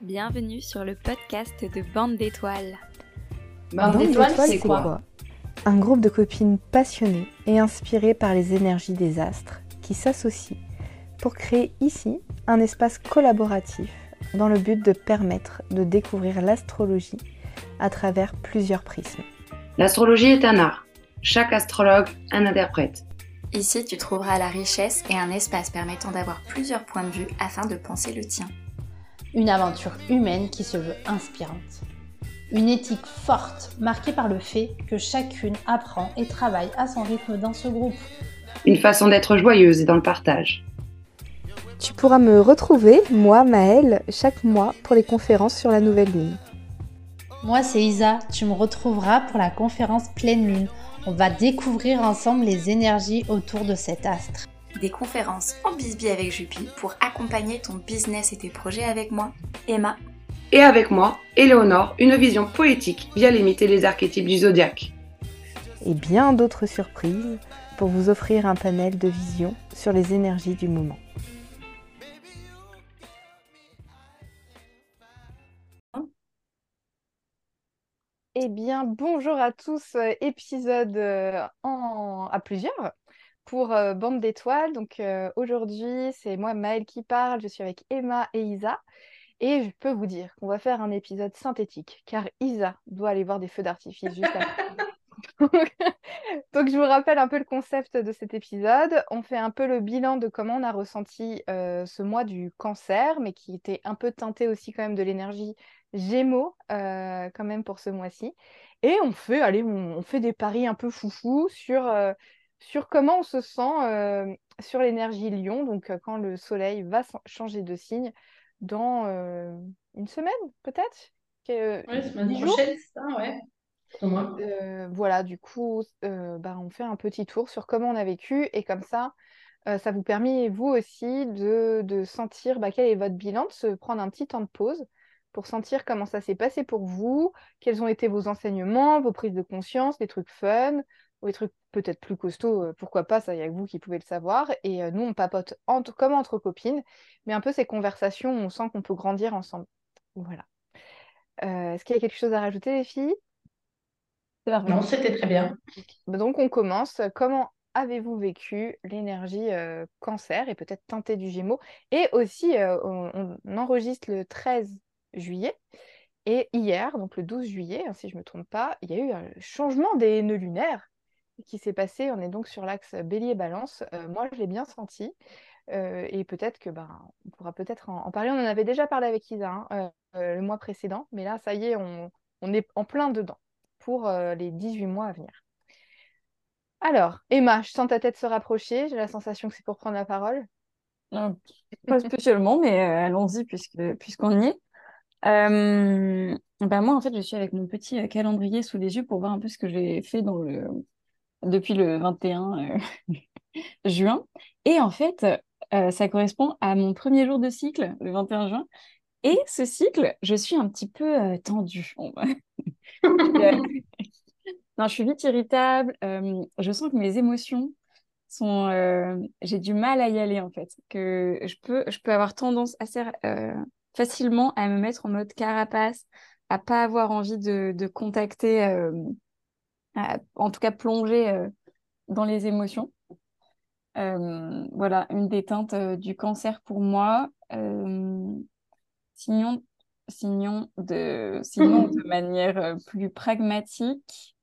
Bienvenue sur le podcast de Bande d'étoiles. Bande d'étoiles, c'est quoi, Un groupe de copines passionnées et inspirées par les énergies des astres qui s'associent pour créer ici un espace collaboratif dans le but de permettre de découvrir l'astrologie à travers plusieurs prismes. L'astrologie est un art. Chaque astrologue un interprète. Ici, tu trouveras la richesse et un espace permettant d'avoir plusieurs points de vue afin de penser le tien. Une aventure humaine qui se veut inspirante. Une éthique forte, marquée par le fait que chacune apprend et travaille à son rythme dans ce groupe. Une façon d'être joyeuse et dans le partage. Tu pourras me retrouver, moi, Maëlle, chaque mois pour les conférences sur la nouvelle lune. Moi, c'est Isa. Tu me retrouveras pour la conférence pleine lune on va découvrir ensemble les énergies autour de cet astre. Des conférences en bisbee avec Jupi pour accompagner ton business et tes projets avec moi, Emma. Et avec moi, Éléonore, une vision poétique via limiter les archétypes du zodiaque. Et bien d'autres surprises pour vous offrir un panel de vision sur les énergies du moment. Eh bien, bonjour à tous, euh, épisode euh, en... à plusieurs pour euh, Bande d'étoiles. Donc aujourd'hui, c'est moi, Maëlle, qui parle. Je suis avec Emma et Isa. Et je peux vous dire qu'on va faire un épisode synthétique, car Isa doit aller voir des feux d'artifice. Donc, je vous rappelle un peu le concept de cet épisode. On fait un peu le bilan de comment on a ressenti ce mois du cancer, mais qui était un peu teinté aussi quand même de l'énergie Gémeaux euh, quand même pour ce mois-ci. Et on fait, allez, on, fait des paris un peu foufou sur, euh, sur comment on se sent euh, sur l'énergie Lion, donc quand le soleil va changer de signe dans une semaine peut-être? Oui, semaine prochaine, ça, ouais. voilà, du coup, bah, on fait un petit tour sur comment on a vécu et comme ça, ça vous permet, vous aussi, de, de sentir bah, quel est votre bilan, de se prendre un petit temps de pause pour sentir comment ça s'est passé pour vous, quels ont été vos enseignements, vos prises de conscience, des trucs fun, ou des trucs peut-être plus costauds, euh, pourquoi pas, ça, il y a que vous qui pouvez le savoir. Et euh, nous, on papote comme entre copines, mais un peu ces conversations où on sent qu'on peut grandir ensemble. Voilà. Euh, est-ce qu'il y a quelque chose à rajouter, les filles? Non, c'était très bien. Donc, on commence. Comment avez-vous vécu l'énergie cancer et peut-être teintée du Gémeaux? Et aussi, on, enregistre le 13 juillet. Et hier, donc le 12 juillet, hein, si je ne me trompe pas, il y a eu un changement des nœuds lunaires qui s'est passé. On est donc sur l'axe bélier-balance. Euh, moi, je l'ai bien senti. Euh, et peut-être que ben, on pourra peut-être en, parler. On en avait déjà parlé avec Isa hein, euh, le mois précédent. Mais là, ça y est, on, est en plein dedans pour les 18 mois à venir. Alors, Emma, je sens ta tête se rapprocher. J'ai la sensation que c'est pour prendre la parole. pas spécialement, mais allons-y puisque, puisqu'on y est. Bah, moi, en fait, je suis avec mon petit calendrier sous les yeux pour voir un peu ce que j'ai fait dans le... depuis le 21 euh, juin. Et en fait, ça correspond à mon premier jour de cycle, le 21 juin. Et ce cycle, je suis un petit peu tendue. non, je suis vite irritable. je sens que mes émotions sont... j'ai du mal à y aller, en fait. Que je peux, je peux avoir tendance assez facilement à me mettre en mode carapace, à pas avoir envie de, contacter, euh, en tout cas plonger euh, dans les émotions. Euh, voilà, une des teintes du cancer pour moi. sinon, sinon, de, sinon de manière plus pragmatique,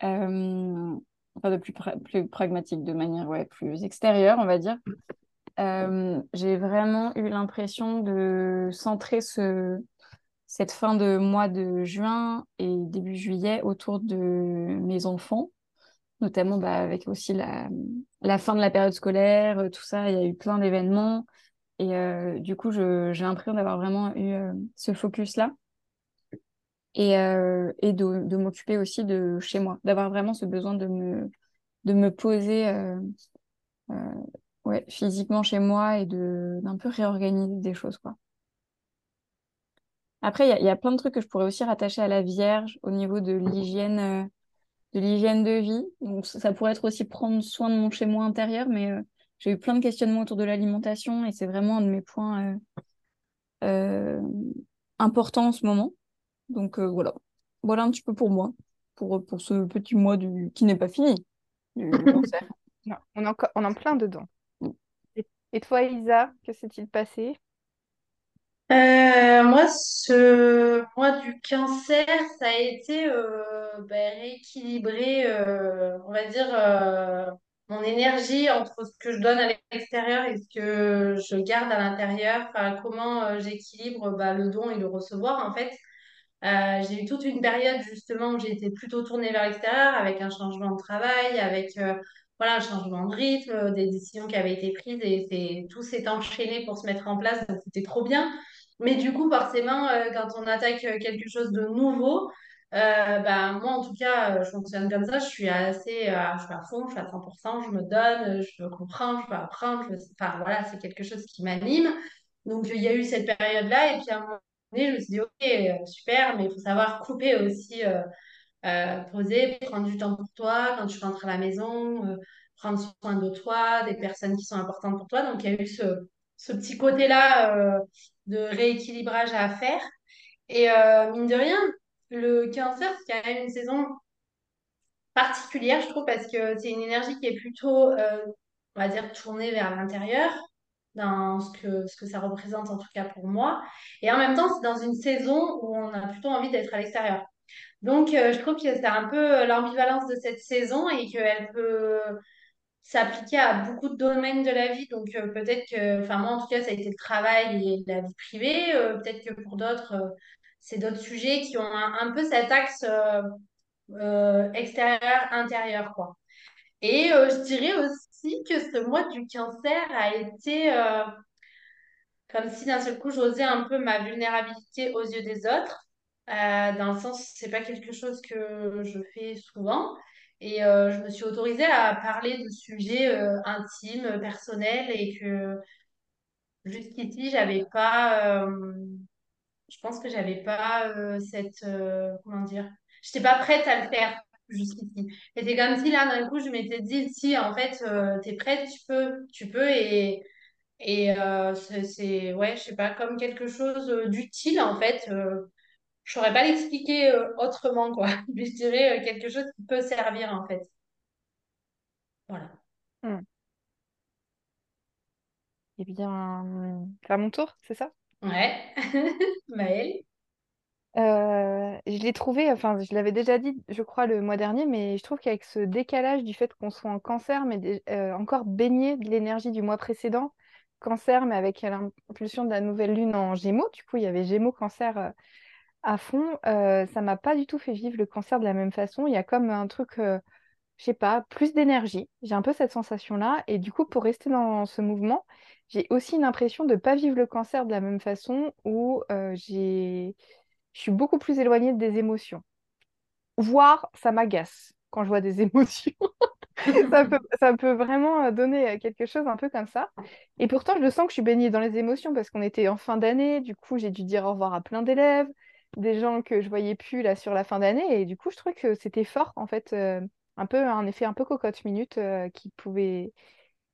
enfin de plus, plus pragmatique, de manière ouais, plus extérieure, on va dire. Euh, j'ai vraiment eu l'impression de centrer ce, cette fin de mois de juin et début juillet autour de mes enfants, notamment bah, avec aussi la, fin de la période scolaire, euh, tout ça, il y a eu plein d'événements. Et euh, du coup, j'ai l'impression d'avoir vraiment eu ce focus-là. Et, et de, m'occuper aussi de chez moi, d'avoir vraiment ce besoin de me, poser physiquement chez moi et d'un peu réorganiser des choses. Après, il y, a plein de trucs que je pourrais aussi rattacher à la Vierge au niveau de l'hygiène euh, de l'hygiène de vie. Donc, ça, pourrait être aussi prendre soin de mon chez-moi intérieur, mais euh, j'ai eu plein de questionnements autour de l'alimentation et c'est vraiment un de mes points euh, important en ce moment. Donc voilà. Voilà un petit peu pour moi, pour, pour ce petit mois du... qui n'est pas fini. Du, cancer. Non, on est en, on en plein dedans. Mm. Et, toi, Isa, que s'est-il passé? Euh, moi, ce mois du cancer, ça a été euh, ben, rééquilibrer, euh, on va dire, mon énergie entre ce que je donne à l'extérieur et ce que je garde à l'intérieur. Comment j'équilibre bah, le don et le recevoir, en fait. j'ai eu toute une période justement où été plutôt tournée vers l'extérieur avec un changement de travail, avec voilà, un changement de rythme, des décisions qui avaient été prises et tout s'est enchaîné pour se mettre en place. C'était trop bien. Mais du coup, forcément, euh, quand on attaque euh, quelque chose de nouveau, euh, bah, moi, en tout cas, je fonctionne comme ça. Je suis assez, je suis à fond, je suis à 100%, je me donne, je veux comprendre, je veux apprendre. Enfin, voilà, c'est quelque chose qui m'anime. Donc, il y a eu cette période-là. Et puis, à un moment donné, je me suis dit, OK, super, mais il faut savoir couper aussi, poser, prendre du temps pour toi quand tu rentres à la maison, prendre soin de toi, des personnes qui sont importantes pour toi. Donc, il y a eu ce, ce petit côté-là de rééquilibrage à faire. Et euh, mine de rien, le cancer, c'est quand même une saison particulière, je trouve, parce que c'est une énergie qui est plutôt, euh, on va dire, tournée vers l'intérieur, dans ce que, ce que ça représente en tout cas pour moi. Et en même temps, c'est dans une saison où on a plutôt envie d'être à l'extérieur. Donc, euh, je trouve que c'est un peu l'ambivalence de cette saison et qu'elle peut s'appliquer à beaucoup de domaines de la vie. Donc, euh, peut-être que, enfin, moi, en tout cas, ça a été le travail et la vie privée. Euh, peut-être que pour d'autres, euh, c'est d'autres sujets qui ont un, peu cet axe extérieur-intérieur, quoi. Et je dirais aussi que ce mois du cancer a été comme si d'un seul coup, j'osais un peu ma vulnérabilité aux yeux des autres. dans le sens, c'est pas quelque chose que je fais souvent. Et euh, je me suis autorisée à parler de sujets euh, intimes, personnels, et que jusqu'ici, j'avais pas. Euh, je pense que j'avais pas cette. comment dire J'étais pas prête à le faire jusqu'ici. Et comme si là, d'un coup, je m'étais dit si, en fait, tu es prête, tu peux, tu peux, et. Et c'est, ouais, je sais pas, comme quelque chose d'utile, en fait je saurais pas l'expliquer euh, autrement, quoi. je dirais euh, quelque chose qui peut servir, en fait. Voilà. Hmm. Eh bien, à mon tour, c'est ça? Ouais. Maëlle? Euh, je l'ai trouvé, enfin, je l'avais déjà dit, je crois, le mois dernier, mais je trouve qu'avec ce décalage du fait qu'on soit en cancer, mais encore baigné de l'énergie du mois précédent, cancer, mais avec l'impulsion de la nouvelle lune en gémeaux, du coup, il y avait gémeaux, cancer à fond, euh, ça m'a pas du tout fait vivre le cancer de la même façon. Il y a comme un truc, euh, je sais pas, plus d'énergie. J'ai un peu cette sensation-là. Et du coup, pour rester dans ce mouvement, j'ai aussi une impression de pas vivre le cancer de la même façon où euh, je suis beaucoup plus éloignée des émotions. Voire, ça m'agace quand je vois des émotions. ça, peut, ça peut vraiment donner quelque chose un peu comme ça. Et pourtant, je sens que je suis baignée dans les émotions parce qu'on était en fin d'année. Du coup, j'ai dû dire au revoir à plein d'élèves des gens que je voyais plus là sur la fin d'année. Et du coup, je trouvais que c'était fort, en fait, euh, un peu un effet un peu cocotte minute euh, qui, pouvait,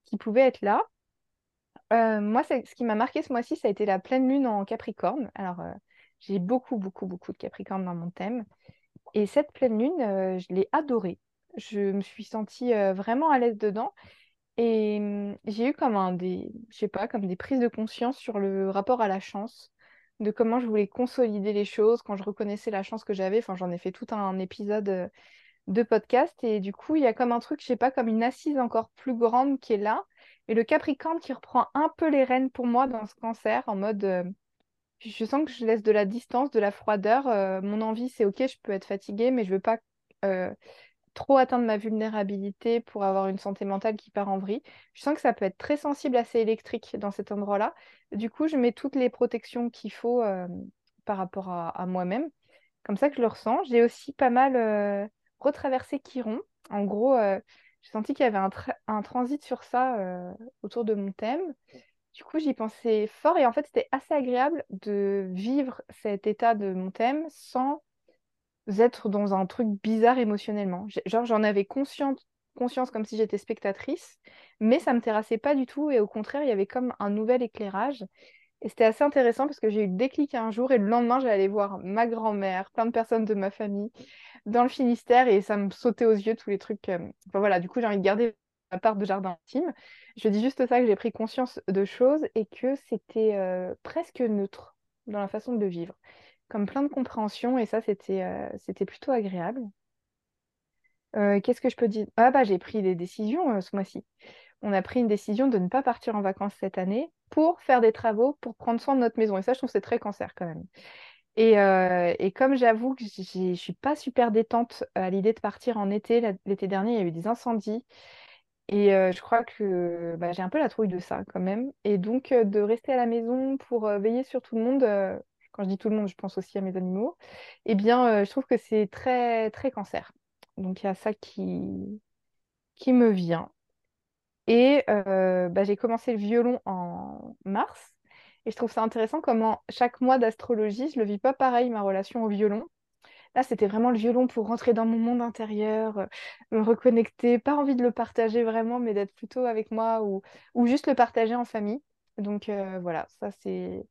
qui pouvait être là. Euh, moi, ce qui m'a marqué ce mois-ci, ça a été la pleine lune en Capricorne. Alors, j'ai beaucoup, beaucoup, beaucoup de Capricorne dans mon thème. Et cette pleine lune, je l'ai adorée. Je me suis sentie vraiment à l'aise dedans. Et hum, j'ai eu comme un des, je sais pas, comme des prises de conscience sur le rapport à la chance de comment je voulais consolider les choses, quand je reconnaissais la chance que j'avais. Enfin, j'en ai fait tout un épisode euh, de podcast. Et du coup, il y a comme un truc, je sais pas, comme une assise encore plus grande qui est là. Et le Capricorne qui reprend un peu les rênes pour moi dans ce cancer, en mode, euh, je sens que je laisse de la distance, de la froideur. Euh, mon envie, c'est ok, je peux être fatiguée, mais je veux pas trop atteindre ma vulnérabilité pour avoir une santé mentale qui part en vrille. Je sens que ça peut être très sensible, assez électrique dans cet endroit-là. Du coup, je mets toutes les protections qu'il faut par rapport à, moi-même. Comme ça que je le ressens. J'ai aussi pas mal retraversé Chiron. En gros, j'ai senti qu'il y avait un, un, transit sur ça autour de mon thème. Du coup, j'y pensais fort et en fait, c'était assez agréable de vivre cet état de mon thème sans être dans un truc bizarre émotionnellement. Genre, j'en avais conscience, conscience comme si j'étais spectatrice, mais ça me terrassait pas du tout et au contraire, il y avait comme un nouvel éclairage. Et c'était assez intéressant parce que j'ai eu le déclic un jour et le lendemain, j'allais voir ma grand-mère, plein de personnes de ma famille dans le Finistère et ça me sautait aux yeux tous les trucs. euh, Enfin voilà, du coup, j'ai envie de garder ma part de jardin intime. Je dis juste ça, que j'ai pris conscience de choses et que c'était euh, presque neutre dans la façon de vivre. Comme plein de compréhension et ça, c'était euh, plutôt agréable. Euh, qu'est-ce que je peux dire? Ah bah j'ai pris des décisions euh, ce mois-ci. On a pris une décision de ne pas partir en vacances cette année pour faire des travaux, pour prendre soin de notre maison. Et ça, je trouve c'est très cancer quand même. Et, comme j'avoue que je suis pas super détente à l'idée de partir en été, l'été dernier, il y a eu des incendies. Et je crois que bah, j'ai un peu la trouille de ça quand même. Et donc de rester à la maison pour veiller sur tout le monde, quand je dis tout le monde, je pense aussi à mes animaux, eh bien euh, je trouve que c'est très très cancer. Donc il y a ça qui, qui me vient. Et euh, bah, j'ai commencé le violon en mars. Et je trouve ça intéressant comment chaque mois d'astrologie, je le vis pas pareil, ma relation au violon. Là, c'était vraiment le violon pour rentrer dans mon monde intérieur, euh, me reconnecter, pas envie de le partager vraiment, mais d'être plutôt avec moi ou, ou juste le partager en famille. Donc voilà, ça c'est...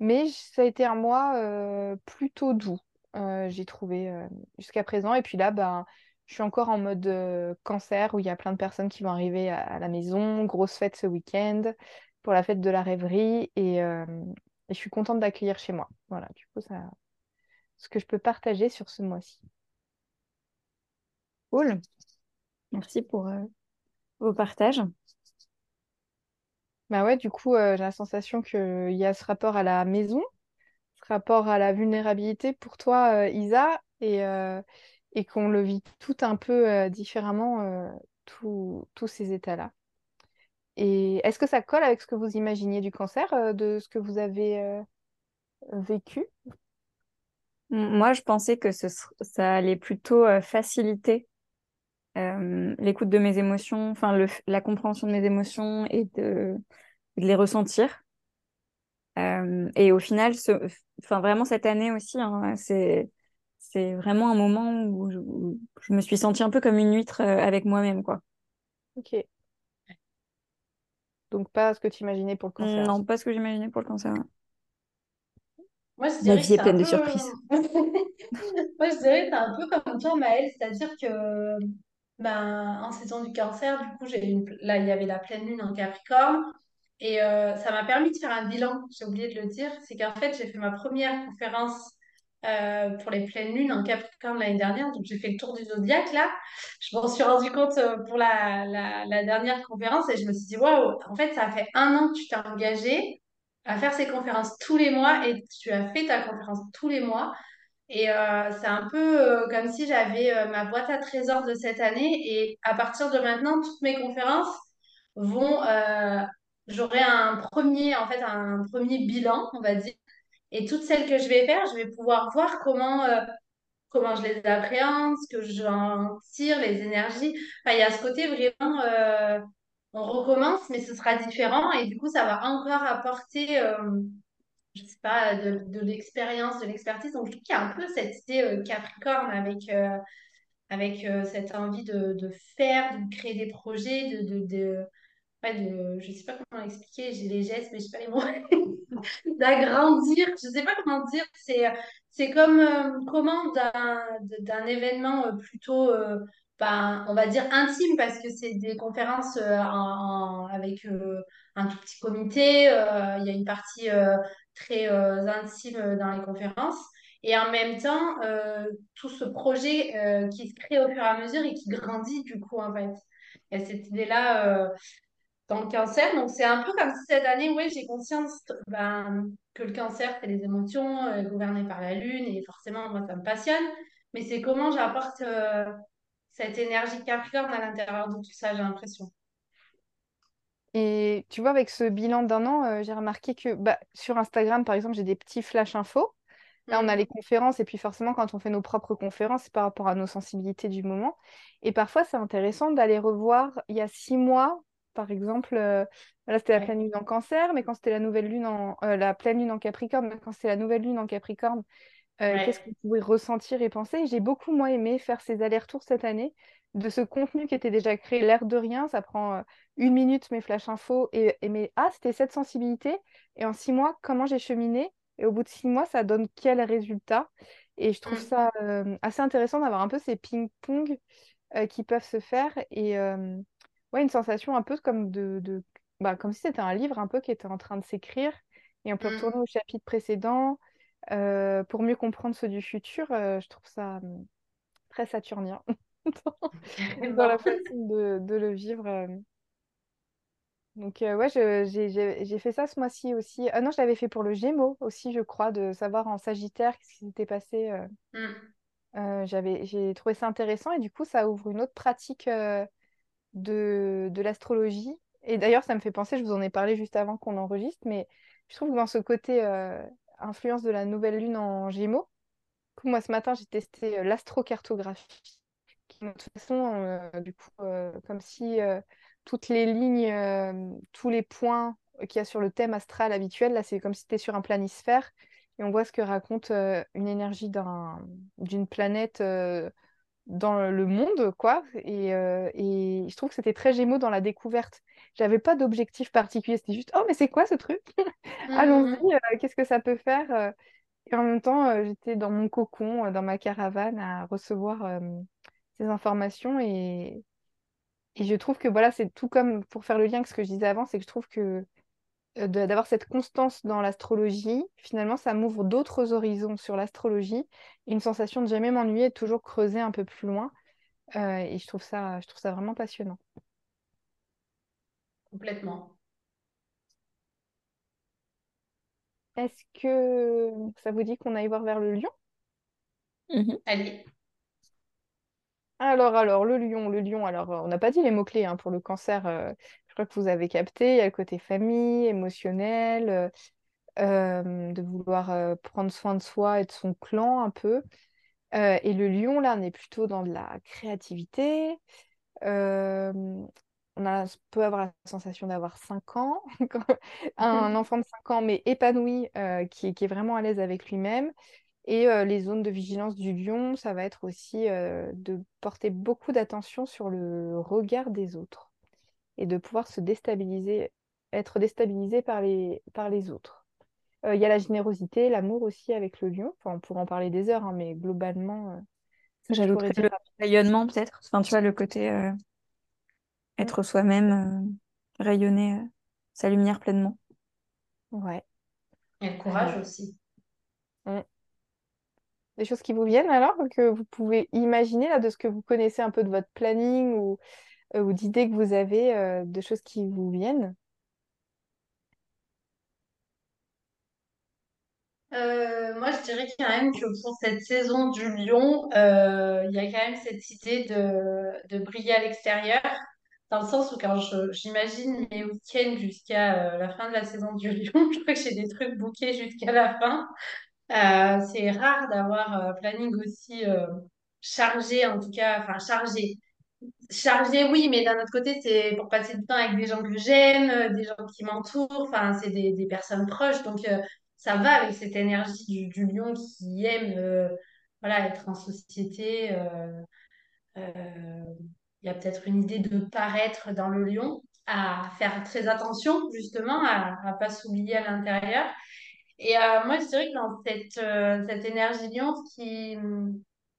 Mais ça a été un mois plutôt doux, j'ai trouvé jusqu'à présent. Et puis là, ben, je suis encore en mode cancer où il y a plein de personnes qui vont arriver à, la maison, grosse fête ce week-end pour la fête de la rêverie et, je suis contente d'accueillir chez moi. Voilà, du coup, ça, ce que je peux partager sur ce mois-ci. Cool. Merci pour vos partages. Bah ouais, du coup, euh, j'ai la sensation qu'il y a ce rapport à la maison, ce rapport à la vulnérabilité pour toi, euh, Isa, et, euh, et qu'on le vit tout un peu différemment, tous ces états-là. Et est-ce que ça colle avec ce que vous imaginiez du cancer, de ce que vous avez vécu? Moi, je pensais que ça allait plutôt faciliter euh, l'écoute de mes émotions, enfin la compréhension de mes émotions et de, de les ressentir. Euh, et au final, enfin vraiment cette année aussi, hein, c'est c'est vraiment un moment où je, où je me suis sentie un peu comme une huître euh, avec moi-même, quoi. Ok. Donc pas ce que tu imaginais pour le cancer. Non, pas ce que j'imaginais pour le cancer. Moi, je La dirais que vie est pleine de peu... surprises. Moi, je dirais que c'est un peu comme toi, Maëlle, c'est-à-dire que ben, en saison du cancer, du coup, j'ai là, il y avait la pleine lune en Capricorne et euh, ça m'a permis de faire un bilan, j'ai oublié de le dire, c'est qu'en fait, j'ai fait ma première conférence euh, pour les pleines lunes en Capricorne l'année dernière, donc j'ai fait le tour du zodiaque là. Je m'en suis rendu compte euh, pour la, la, la dernière conférence et je me suis dit, waouh, en fait, ça fait un an que tu t'es engagé à faire ces conférences tous les mois et tu as fait ta conférence tous les mois. Et euh, c'est un peu euh, comme si j'avais euh, ma boîte à trésors de cette année et à partir de maintenant, toutes mes conférences vont, j'aurai un premier, en fait, un premier bilan, on va dire. Et toutes celles que je vais faire, je vais pouvoir voir comment, comment je les appréhende, ce que j'en tire, les énergies. Enfin, il y a ce côté vraiment, on recommence, mais ce sera différent et du coup, ça va encore apporter. Je sais pas, de, l'expérience, de l'expertise. Donc, qu'il y a un peu cette idée euh, Capricorne avec, euh, avec euh, cette envie de, de faire, de créer des projets, de, de, de, de, je sais pas comment l'expliquer, j'ai les gestes, mais je sais pas les mots, d'agrandir, je sais pas comment dire, c'est, c'est comme comment d'un, événement plutôt, ben, on va dire intime, parce que c'est des conférences en- en- avec un tout petit comité, il y a une partie très euh, intime dans les conférences. Et en même temps, euh, tout ce projet euh, qui se crée au fur et à mesure et qui grandit du coup, en fait. Et cette idée-là, dans le cancer. Donc, c'est un peu comme si cette année, oui, j'ai conscience ben, que le cancer, c'est les émotions euh, gouvernées par la lune. Et forcément, moi, ça me passionne. Mais c'est comment j'apporte cette énergie Capricorne à l'intérieur de tout ça, j'ai l'impression. Et tu vois, avec ce bilan d'un an, euh, j'ai remarqué que bah, sur Instagram, par exemple, j'ai des petits flash infos. Là, on a Mm. les conférences, et puis forcément, quand on fait nos propres conférences, c'est par rapport à nos sensibilités du moment. Et parfois, c'est intéressant d'aller revoir il y a six mois, par exemple, euh, là, c'était la pleine lune en Cancer, mais quand c'était la nouvelle lune en, euh, la pleine lune en Capricorne, mais quand c'était la nouvelle lune en Capricorne, euh, Ouais. qu'est-ce qu'on pouvait ressentir et penser? J'ai beaucoup, moi, aimé faire ces allers-retours cette année de ce contenu qui était déjà créé, l'air de rien. Ça prend euh, une minute, mes flash infos, et, et mes ah, c'était cette sensibilité. Et en six mois, comment j'ai cheminé? Et au bout de six mois, ça donne quel résultat? Et je trouve Mm. ça euh, assez intéressant d'avoir un peu ces ping-pong euh, qui peuvent se faire. Et euh, ouais, une sensation un peu comme de, de- bah, comme si c'était un livre un peu qui était en train de s'écrire. Et on peut retourner Mm. au chapitre précédent pour mieux comprendre ceux du futur. je trouve ça hum, très saturnien dans, dans la façon de, de le vivre. euh. Donc euh, ouais, j'ai fait ça ce mois-ci aussi. Ah non, je l'avais fait pour le Gémeaux aussi, je crois, de savoir en Sagittaire ce qui s'était passé. euh. Mm. Euh, j'avais, j'ai trouvé ça intéressant et du coup, ça ouvre une autre pratique de, de l'astrologie. Et d'ailleurs, ça me fait penser, je vous en ai parlé juste avant qu'on enregistre, mais je trouve que dans ce côté influence de la nouvelle lune en Gémeaux, moi ce matin, j'ai testé l'astrocartographie, une autre façon, euh, du coup, euh, comme si euh, toutes les lignes, tous les points qu'il y a sur le thème astral habituel, là, c'est comme si c'était sur un planisphère. Et on voit ce que raconte une énergie d'un, d'une planète dans le monde, quoi. Et, euh, et je trouve que c'était très Gémeaux dans la découverte. J'avais pas d'objectif particulier, c'était juste, oh, mais c'est quoi ce truc? Mm, Allons-y, mm, euh, qu'est-ce que ça peut faire? Et en même temps, euh, j'étais dans mon cocon, dans ma caravane, à recevoir ces informations. Et, et je trouve que voilà, c'est tout comme pour faire le lien avec ce que je disais avant, c'est que je trouve que euh, d'avoir cette constance dans l'astrologie, finalement, ça m'ouvre d'autres horizons sur l'astrologie, et une sensation de jamais m'ennuyer, de toujours creuser un peu plus loin. Euh, et je trouve ça, je trouve ça vraiment passionnant. Complètement. Est-ce que ça vous dit qu'on aille voir vers le lion? Mhm. Allez. Alors, alors, le lion, le lion, alors, on n'a pas dit les mots-clés hein, pour le cancer. euh, je crois que vous avez capté. Il y a le côté famille, émotionnel, euh, euh, de vouloir euh, prendre soin de soi et de son clan un peu. Et le lion, là, on est plutôt dans de la créativité. On a, on peut avoir la sensation d'avoir 5 ans, un enfant de 5 ans, mais épanoui, qui est vraiment à l'aise avec lui-même. Et euh, les zones de vigilance du lion, ça va être aussi euh, de porter beaucoup d'attention sur le regard des autres et de pouvoir se déstabiliser, être déstabilisé par les, par les autres. Euh, Il y a la générosité, l'amour aussi avec le lion. Enfin, on pourrait en parler des heures, hein, mais globalement, euh, J'ajouterais le rayonnement peut-être. Enfin, tu vois, le côté euh, être soi-même, euh, rayonner euh, sa lumière pleinement. Ouais. Et le courage aussi. Des choses qui vous viennent alors, que vous pouvez imaginer là, de ce que vous connaissez un peu de votre planning ou, euh, d'idées que vous avez, euh, de choses qui vous viennent? Euh, moi, je dirais quand même que pour cette saison du lion, il y a quand même cette idée de, briller à l'extérieur, dans le sens où quand j'imagine mes week-ends jusqu'à la fin de la saison du lion, je crois que j'ai des trucs bookés jusqu'à la fin. Euh, c'est rare d'avoir un planning aussi euh, chargé, en tout cas, enfin chargé. Chargé, oui, mais d'un autre côté, c'est pour passer du temps avec des gens que j'aime, euh, des gens qui m'entourent, enfin, c'est des, des personnes proches, donc euh, ça va avec cette énergie du, du lion qui aime euh, voilà, être en société. euh, euh, Il y a peut-être une idée de paraître dans le lion, à faire très attention justement, à ne pas s'oublier à l'intérieur. Et euh, moi, je dirais que dans cette, euh, cette énergie lion, ce qui,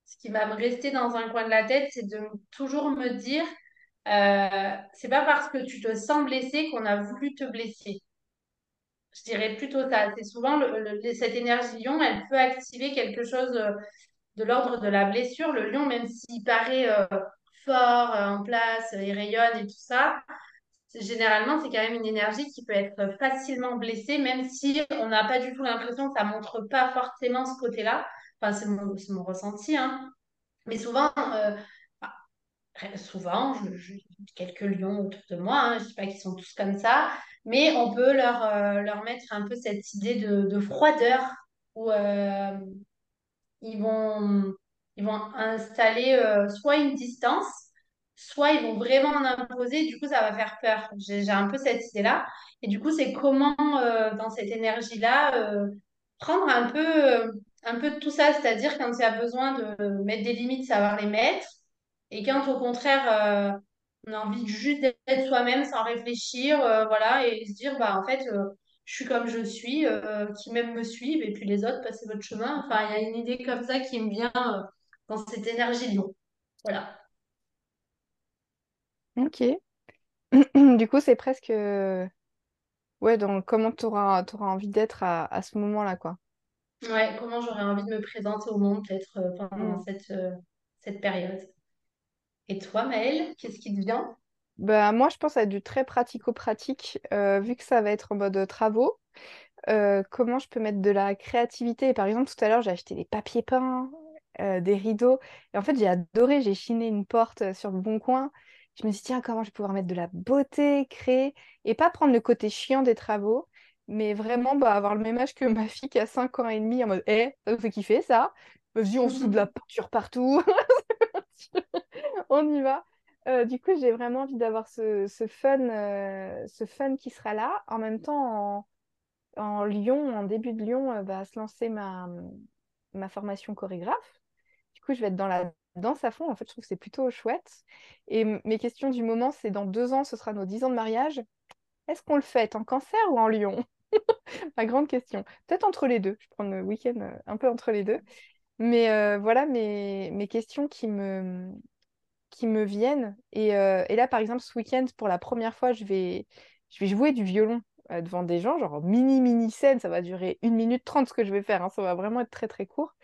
ce qui va me rester dans un coin de la tête, c'est de toujours me dire, euh, c'est pas parce que tu te sens blessé qu'on a voulu te blesser. Je dirais plutôt ça. C'est souvent cette énergie lion, elle peut activer quelque chose de l'ordre de la blessure. Le lion, même s'il paraît fort, en place, il rayonne et tout ça, généralement, c'est quand même une énergie qui peut être facilement blessée, même si on n'a pas du tout l'impression que ça montre pas forcément ce côté-là. Enfin, c'est mon, mon ressenti, hein. Mais souvent, euh, enfin, souvent, j'ai quelques lions autour de moi, hein, je ne dis pas qu'ils sont tous comme ça, mais on peut leur, euh, leur mettre un peu cette idée de, de froideur où euh, ils vont, ils vont installer soit une distance, soit ils vont vraiment en imposer, du coup ça va faire peur. J'ai un peu cette idée-là. Et du coup, c'est comment, euh, dans cette énergie-là, euh, prendre un peu, euh, un peu de tout ça, c'est-à-dire quand il y a besoin de mettre des limites, savoir les mettre, et quand au contraire, on a envie juste d'être soi-même sans réfléchir, voilà, et se dire, bah en fait, je suis comme je suis, qui même me suivent, et puis les autres, passez votre chemin. Enfin, il y a une idée comme ça qui me vient dans cette énergie lion. Voilà. Ok. Du coup, c'est presque... euh, Ouais, donc comment tu auras, envie d'être à, à ce moment-là, quoi. Ouais, comment j'aurais envie de me présenter au monde peut-être euh, pendant Mm. cette, euh, cette période. Et toi, Maëlle, qu'est-ce qui te vient? Bah, moi, je pense à du très pratico-pratique, euh, vu que ça va être en mode travaux. euh, comment je peux mettre de la créativité? Par exemple, tout à l'heure, j'ai acheté des papiers peints, euh, des rideaux. Et en fait, j'ai adoré. J'ai chiné une porte euh, sur le bon coin. Je me suis dit, tiens, comment je vais pouvoir mettre de la beauté, créer, et pas prendre le côté chiant des travaux, mais vraiment bah, avoir le même âge que ma fille qui a 5 ans et demi, en mode, hé, ça vous fait kiffer ça? Vas-y, on fout de la peinture partout. On y va. Euh, du coup, j'ai vraiment envie d'avoir ce, ce fun, euh, ce fun qui sera là. En même temps, en, en Lyon, en début de Lyon, euh, va se lancer ma, ma formation chorégraphe. Du coup, je vais être dans la danse à fond. En fait, je trouve que c'est plutôt chouette. Et mes questions du moment, c'est dans deux ans, ce sera nos dix ans de mariage. Est-ce qu'on le fête en cancer ou en Lyon? La grande question. Peut-être entre les deux. Je prends le week-end euh, un peu entre les deux. Mais euh, voilà mes, mes questions qui me, qui me viennent. Et, euh, et là, par exemple, ce week-end, pour la première fois, je vais, je vais jouer du violon devant des gens, genre mini, mini scène. Ça va durer une minute trente ce que je vais faire. hein. Ça va vraiment être très, très court.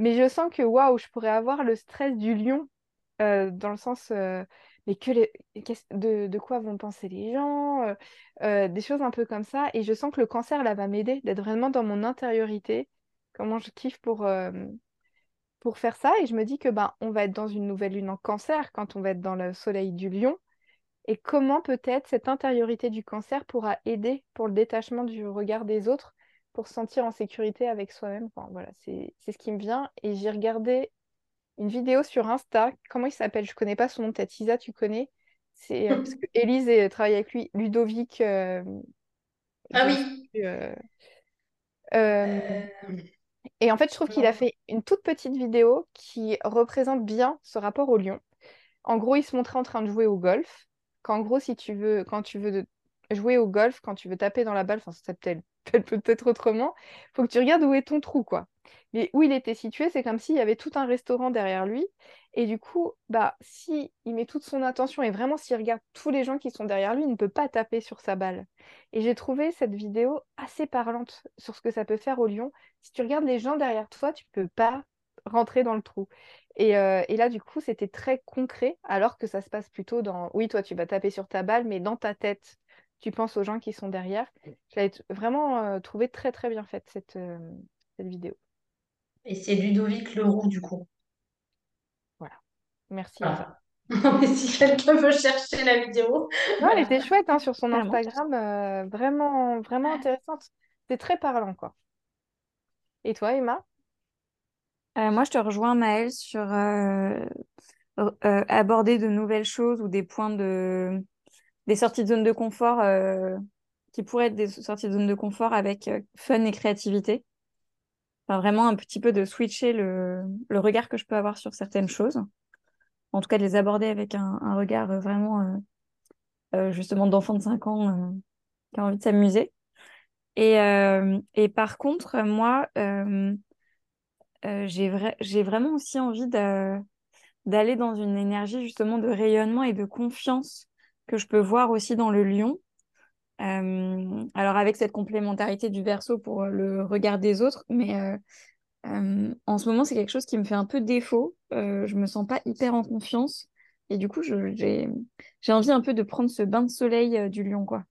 Mais je sens que, waouh, je pourrais avoir le stress du lion, euh, dans le sens, euh, mais que les, de, quoi vont penser les gens, euh, des choses un peu comme ça. Et je sens que le cancer, là, va m'aider, d'être vraiment dans mon intériorité. Comment je kiffe pour, pour faire ça. Et je me dis que ben, on va être dans une nouvelle lune en cancer quand on va être dans le soleil du lion. Et comment peut-être cette intériorité du cancer pourra aider pour le détachement du regard des autres, pour se sentir en sécurité avec soi-même. Enfin, voilà, c'est ce qui me vient. Et j'ai regardé une vidéo sur Insta. Comment il s'appelle? Je connais pas son nom. Peut-être Isa, tu connais? C'est euh, parce que Élise travaille avec lui. Ludovic, euh, Ah oui. euh, et en fait, je trouve qu'il a fait une toute petite vidéo qui représente bien ce rapport au lion. En gros, il se montrait en train de jouer au golf. Qu'en gros, si tu veux, quand tu veux de- jouer au golf, quand tu veux taper dans la balle, enfin, ça peut-être peut peut-être autrement, faut que tu regardes où est ton trou, quoi. Mais où il était situé, c'est comme s'il y avait tout un restaurant derrière lui. Et du coup, bah, si il met toute son attention et vraiment s'il regarde tous les gens qui sont derrière lui, il ne peut pas taper sur sa balle. Et j'ai trouvé cette vidéo assez parlante sur ce que ça peut faire au lion. Si tu regardes les gens derrière toi, tu peux pas rentrer dans le trou. Euh, et là, du coup, c'était très concret, alors que ça se passe plutôt dans, oui, toi, tu vas taper sur ta balle, mais dans ta tête, tu penses aux gens qui sont derrière. Je l'avais vraiment euh, trouvé très, très bien faite, cette, euh, cette vidéo. Et c'est Ludovic Leroux, du coup. Voilà. Merci, mais si quelqu'un veut chercher la vidéo, Non, elle était chouette hein, sur son Carrément. Instagram, euh, vraiment, vraiment intéressante. C'est très parlant, quoi. Et toi, Emma? Euh, moi, je te rejoins, Maëlle, sur euh, euh, aborder de nouvelles choses ou des points de... des sorties de zone de confort euh, qui pourraient être des sorties de zone de confort avec euh, fun et créativité. Enfin, vraiment un petit peu de switcher le, le regard que je peux avoir sur certaines choses. En tout cas, de les aborder avec un, regard vraiment, euh, euh, justement, d'enfant de 5 ans qui a envie de s'amuser. Et, et par contre, moi, j'ai vra- vraiment aussi envie d'aller dans une énergie justement de rayonnement et de confiance que je peux voir aussi dans le lion. Euh, alors avec cette complémentarité du verso pour euh, le regard des autres, mais euh, en ce moment c'est quelque chose qui me fait un peu défaut. Euh, je me sens pas hyper en confiance et du coup je- j'ai envie un peu de prendre ce bain de soleil du lion quoi.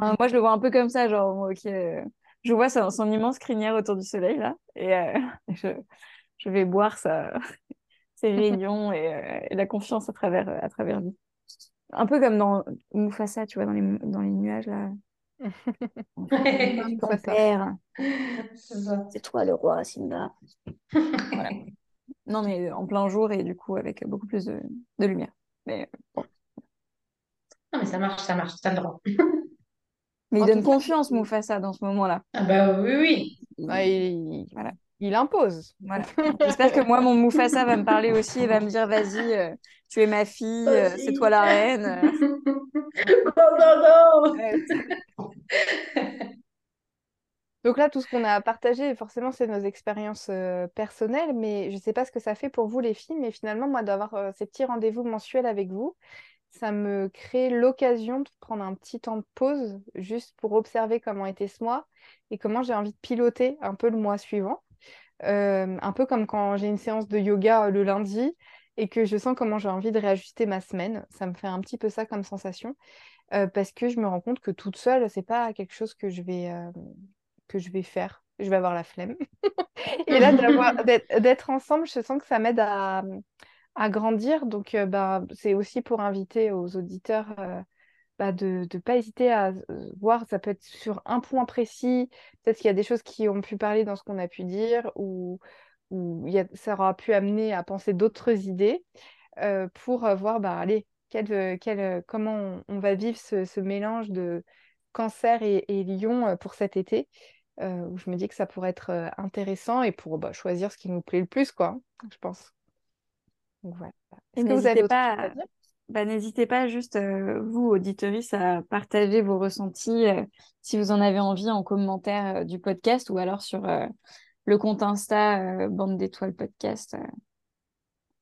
Moi je le vois un peu comme ça, genre ok, euh, je vois son, immense crinière autour du soleil là et je, je vais boire sa, ses rayons et, et la confiance à travers à travers lui. Un peu comme dans Mufasa, tu vois, dans les, dans les nuages, là. C'est toi le roi, Simba. Voilà. Non, mais en plein jour et du coup avec beaucoup plus de, de lumière. Mais, bon. Non, mais ça marche, ça marche, ça le rend. mais il En donne confiance, Mufasa, dans ce moment-là. Ah bah oui, oui. Ouais, il, Voilà. Il impose. Voilà. J'espère que moi, mon Mufasa va me parler aussi et va me dire vas-y, euh, tu es ma fille, euh, c'est toi la reine. non, non, non. Donc là, tout ce qu'on a partagé, forcément, c'est nos expériences euh, personnelles, mais je ne sais pas ce que ça fait pour vous, les filles, mais finalement, moi, d'avoir euh, ces petits rendez-vous mensuels avec vous, ça me crée l'occasion de prendre un petit temps de pause, juste pour observer comment était ce mois et comment j'ai envie de piloter un peu le mois suivant. Euh, un peu comme quand j'ai une séance de yoga le lundi et que je sens comment j'ai envie de réajuster ma semaine. Ça me fait un petit peu ça comme sensation. parce que je me rends compte que toute seule, c'est pas quelque chose que je vais que je vais faire. Je vais avoir la flemme. et là, d'être ensemble, je sens que ça m'aide à, à, grandir. Donc, euh, bah, c'est aussi pour inviter aux auditeurs euh, bah, de ne pas hésiter à euh, voir. Ça peut être sur un point précis. Peut-être qu'il y a des choses qui ont pu parler dans ce qu'on a pu dire ou, ou y a, ça aura pu amener à penser d'autres idées pour voir, bah, allez, quel, quel, comment on, va vivre ce, ce mélange de cancer et, et lion pour cet été. Euh, où je me dis que ça pourrait être euh, intéressant et pour bah, choisir ce qui nous plaît le plus, quoi, je pense. Donc voilà. Est-ce que vous avez pas à dire? Bah, N'hésitez pas juste, euh, vous, auditoris, à partager vos ressentis si vous en avez envie en commentaire du podcast ou alors sur le compte Insta Bande d'étoiles podcast.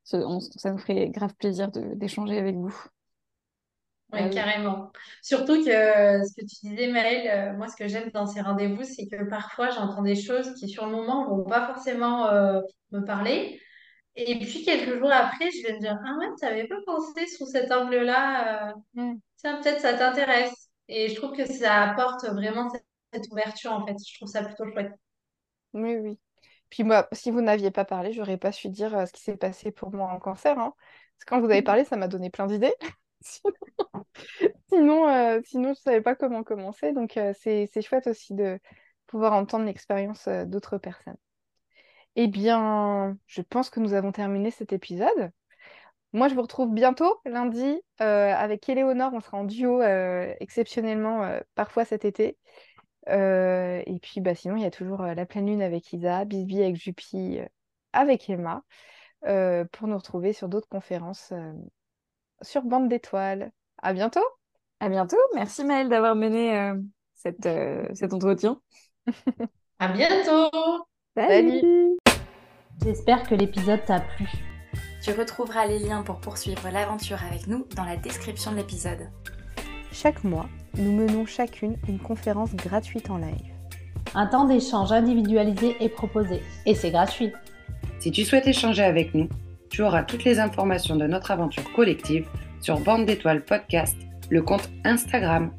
ça nous ferait grave plaisir d'échanger avec vous. Oui, ah carrément. Surtout que ce que tu disais, Maëlle, euh, moi, ce que j'aime dans ces rendez-vous, c'est que parfois, j'entends des choses qui, sur le moment, vont pas forcément euh, me parler. Et puis, quelques jours après, je vais me dire, ah ouais, tu n'avais pas pensé sous cet angle-là. euh, Mm. tiens, peut-être ça t'intéresse. Et je trouve que ça apporte vraiment cette, cette ouverture, en fait. Je trouve ça plutôt chouette. Oui, oui. Puis moi, si vous n'aviez pas parlé, j'aurais pas su dire euh, ce qui s'est passé pour moi en cancer. hein. Parce que quand vous avez parlé, ça m'a donné plein d'idées. Sinon, euh, sinon, je ne savais pas comment commencer. Donc, euh, c'est, c'est chouette aussi de pouvoir entendre l'expérience d'autres personnes. Eh bien, je pense que nous avons terminé cet épisode. Moi, je vous retrouve bientôt, lundi, avec Éléonore. On sera en duo exceptionnellement, parfois cet été. et puis, bah, sinon, il y a toujours la pleine lune avec Isa, Bisby avec Juppie, avec Emma, pour nous retrouver sur d'autres conférences sur Bande d'étoiles. À bientôt! À bientôt. Merci Maëlle d'avoir mené euh, cette, euh, cet entretien. À bientôt! Salut. J'espère que l'épisode t'a plu. Tu retrouveras les liens pour poursuivre l'aventure avec nous dans la description de l'épisode. Chaque mois, nous menons chacune une conférence gratuite en live. Un temps d'échange individualisé est proposé et c'est gratuit. Si tu souhaites échanger avec nous, tu auras toutes les informations de notre aventure collective sur Bande d'étoiles podcast, le compte Instagram